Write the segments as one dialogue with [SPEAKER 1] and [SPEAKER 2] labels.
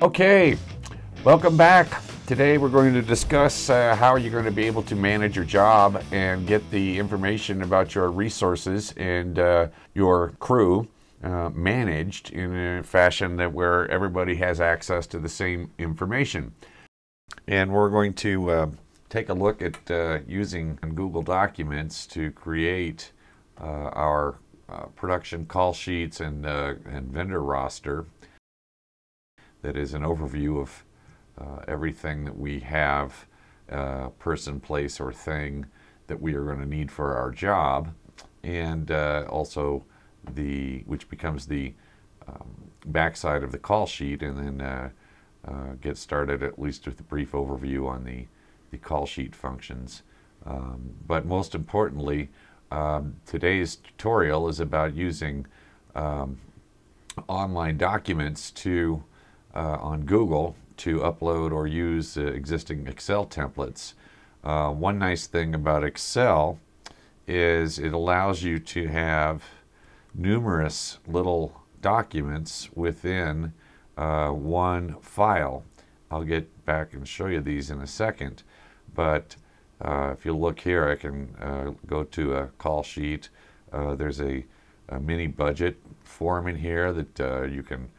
[SPEAKER 1] Okay, welcome back. Today we're going to discuss uh, how you're going to be able to manage your job and get the information about your resources and uh, your crew uh, managed in a fashion that where everybody has access to the same information. And we're going to uh, take a look at uh, using Google Documents to create uh, our production call sheets and, and vendor roster that is an overview of uh, everything that we have, uh, person, place, or thing that we are going to need for our job, and uh, also the which becomes the um, backside of the call sheet, and then uh, uh, get started at least with a brief overview on the the call sheet functions. Um, but most importantly, um, today's tutorial is about using um, online documents to on Google to upload or use uh, existing Excel templates. Uh, one nice thing about Excel is it allows you to have numerous little documents within uh, one file. I'll get back and show you these in a second, but uh, if you look here, I can uh, go to a call sheet. there's a, a, mini budget form in here that you can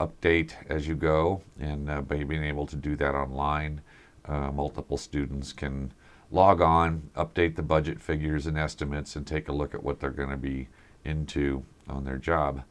[SPEAKER 1] update as you go, and uh, by being able to do that online, uh, multiple students can log on, update the budget figures and estimates, and take a look at what they're going to be into on their job.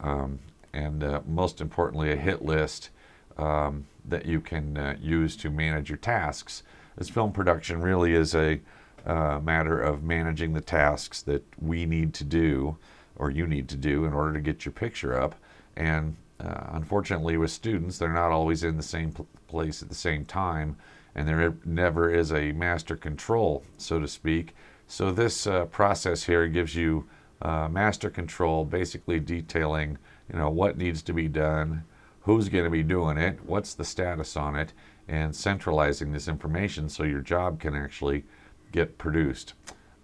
[SPEAKER 1] Um, and uh, most importantly, a hit list um, that you can uh, use to manage your tasks. As film production really is a uh, matter of managing the tasks that we need to do or you need to do in order to get your picture up and uh, unfortunately, with students, they're not always in the same pl- place at the same time, and there never is a master control, so to speak. So, this uh, process here gives you uh, master control, basically detailing you know, what needs to be done, who's going to be doing it, what's the status on it, and centralizing this information so your job can actually get produced.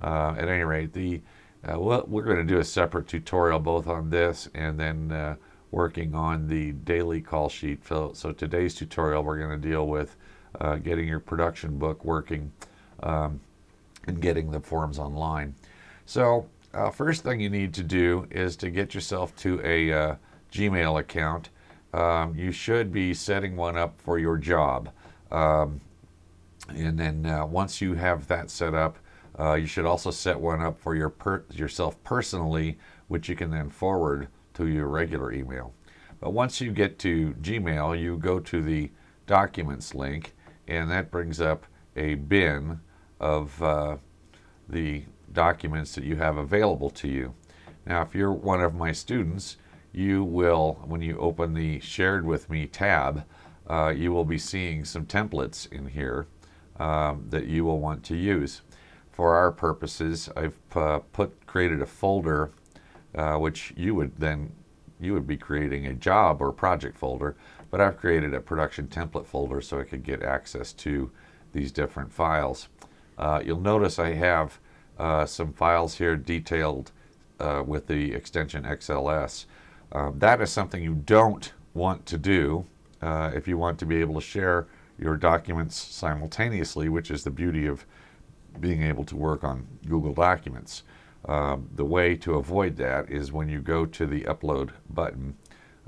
[SPEAKER 1] Uh, at any rate, the uh, we're going to do a separate tutorial both on this and then uh, working on the daily call sheet. So, so today's tutorial, we're going to deal with uh, getting your production book working um, and getting the forms online. So uh, first thing you need to do is to get yourself to a uh, Gmail account. Um, you should be setting one up for your job. Um, and then uh, once you have that set up, uh, you should also set one up for your per- yourself personally, which you can then forward to your regular email. But once you get to Gmail, you go to the Documents link, and that brings up a bin of uh, the documents that you have available to you. Now, if you're one of my students, you will, when you open the Shared With Me tab, uh, you will be seeing some templates in here um, that you will want to use. For our purposes, I've uh, put created a folder uh, which you would then you would be creating a job or project folder, but I've created a production template folder so I could get access to these different files. Uh, you'll notice I have uh, some files here detailed uh, with the extension XLS. Um, that is something you don't want to do uh, if you want to be able to share your documents simultaneously, which is the beauty of being able to work on Google Documents. Um, the way to avoid that is when you go to the upload button,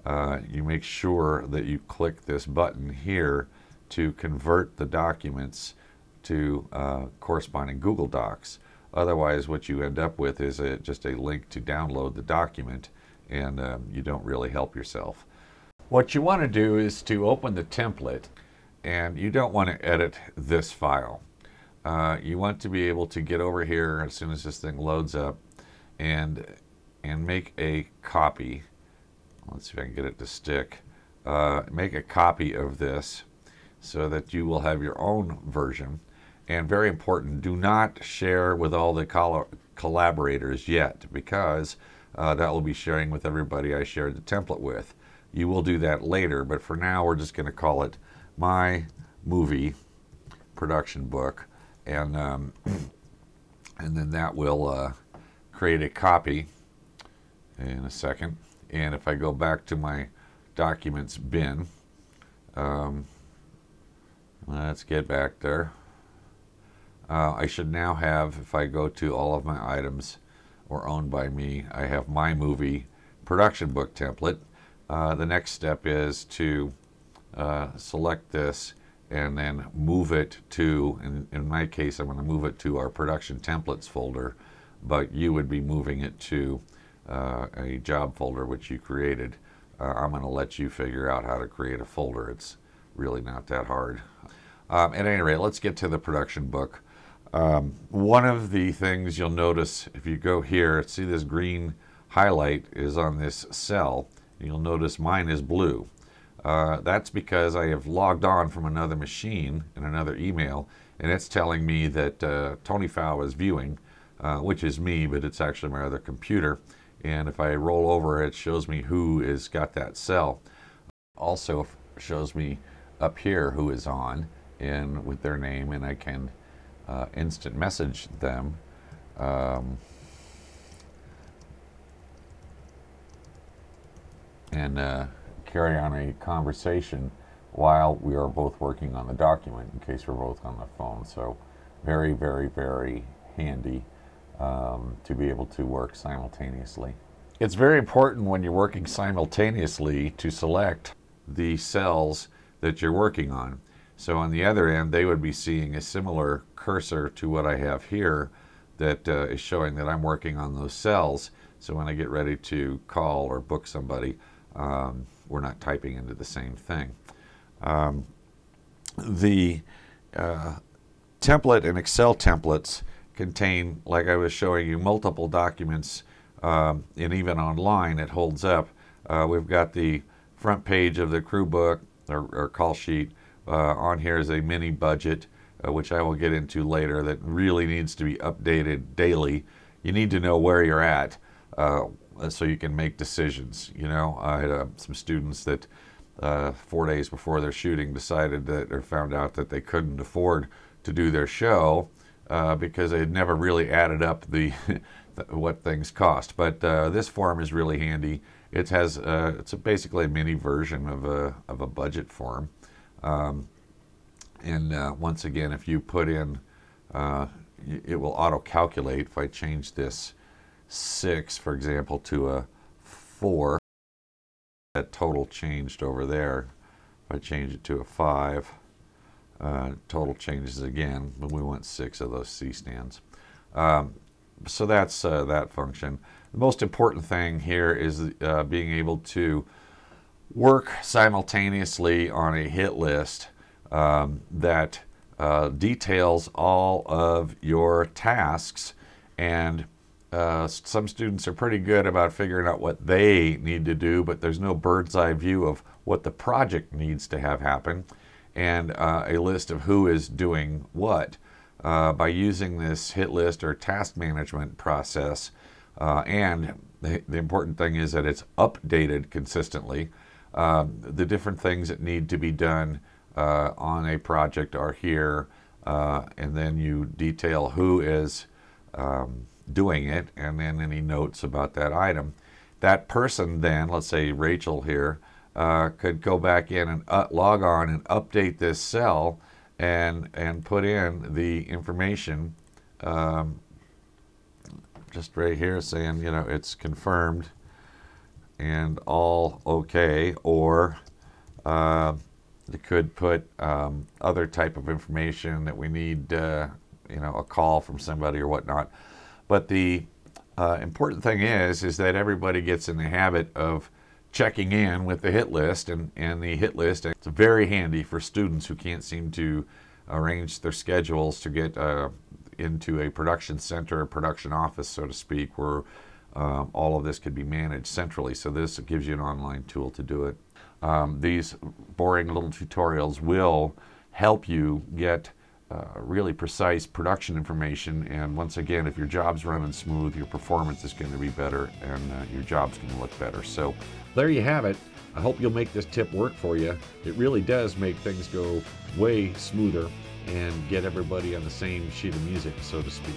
[SPEAKER 1] uh, you make sure that you click this button here to convert the documents to uh, corresponding Google Docs. Otherwise, what you end up with is a, just a link to download the document, and um, you don't really help yourself. What you want to do is to open the template, and you don't want to edit this file. Uh, you want to be able to get over here as soon as this thing loads up and and make a copy. Let's see if I can get it to stick. Uh, make a copy of this so that you will have your own version. And very important, do not share with all the col- collaborators yet because uh, that will be sharing with everybody I shared the template with. You will do that later, but for now we're just going to call it my movie production book and um, and then that will uh, create a copy in a second. And if I go back to my documents bin, Um, let's get back there. Uh, I should now have, if I go to all of my items or owned by me, I have my movie production book template. Uh, the next step is to uh, select this and then move it to, in, in my case, I'm going to move it to our production templates folder, but you would be moving it to uh, a job folder which you created. Uh, I'm going to let you figure out how to create a folder. It's really not that hard. Um, at any rate, let's get to the production book. Um, one of the things you'll notice if you go here, see this green highlight is on this cell. You'll notice mine is blue. Uh, that's because I have logged on from another machine in another email, and it's telling me that uh, Tony Fow is viewing, uh, which is me, but it's actually my other computer. And if I roll over, it shows me who has got that cell. Also shows me up here who is on and with their name, and I can uh, instant message them. Um, and uh, carry on a conversation while we are both working on the document in case we're both on the phone. So, very, very, very handy um, to be able to work simultaneously. It's very important when you're working simultaneously to select the cells that you're working on. So on the other end, they would be seeing a similar cursor to what I have here that uh, is showing that I'm working on those cells. So when I get ready to call or book somebody, um, we're not typing into the same thing. Um, the uh, template and Excel templates contain, like I was showing you, multiple documents, um, and even online it holds up. Uh, we've got the front page of the crew book or, or call sheet uh, on here is a mini budget, uh, which I will get into later, that really needs to be updated daily. You need to know where you're at uh, so you can make decisions. You know, I had uh, some students that uh, four days before their shooting decided that or found out that they couldn't afford to do their show uh, because they had never really added up the what things cost. But this form is really handy. It has it's a basically a mini version of a of a budget form. Um, and uh, once again, if you put in, uh, it will auto calculate. If I change this six, for example, to a four, that total changed over there. If I change it to a five, uh, total changes again, but we want six of those C stands. Um, so that's uh, that function. The most important thing here is uh, being able to work simultaneously on a hit list um, that uh, details all of your tasks. And uh, some students are pretty good about figuring out what they need to do, but there's no bird's eye view of what the project needs to have happen and uh, a list of who is doing what. Uh, by using this hit list or task management process, uh, and the, the important thing is that it's updated consistently um, the different things that need to be done uh, on a project are here, uh, and then you detail who is um, doing it, and then any notes about that item. That person then, let's say Rachel here, uh, could go back in and uh, log on and update this cell and and put in the information um, just right here saying you know it's confirmed and all okay, or uh, could put um, other type of information that we need, uh, you know, a call from somebody or whatnot. But the uh, important thing is, is that everybody gets in the habit of checking in with the hit list, and, and the hit list it's very handy for students who can't seem to arrange their schedules to get uh, into a production center, a production office, so to speak, where um, all of this could be managed centrally. So this gives you an online tool to do it. Um, these boring little tutorials will help you get uh, really precise production information. And once again, if your job's running smooth, your performance is going to be better and uh, your job's going to look better. So there you have it. I hope you'll make this tip work for you. It really does make things go way smoother and get everybody on the same sheet of music, so to speak.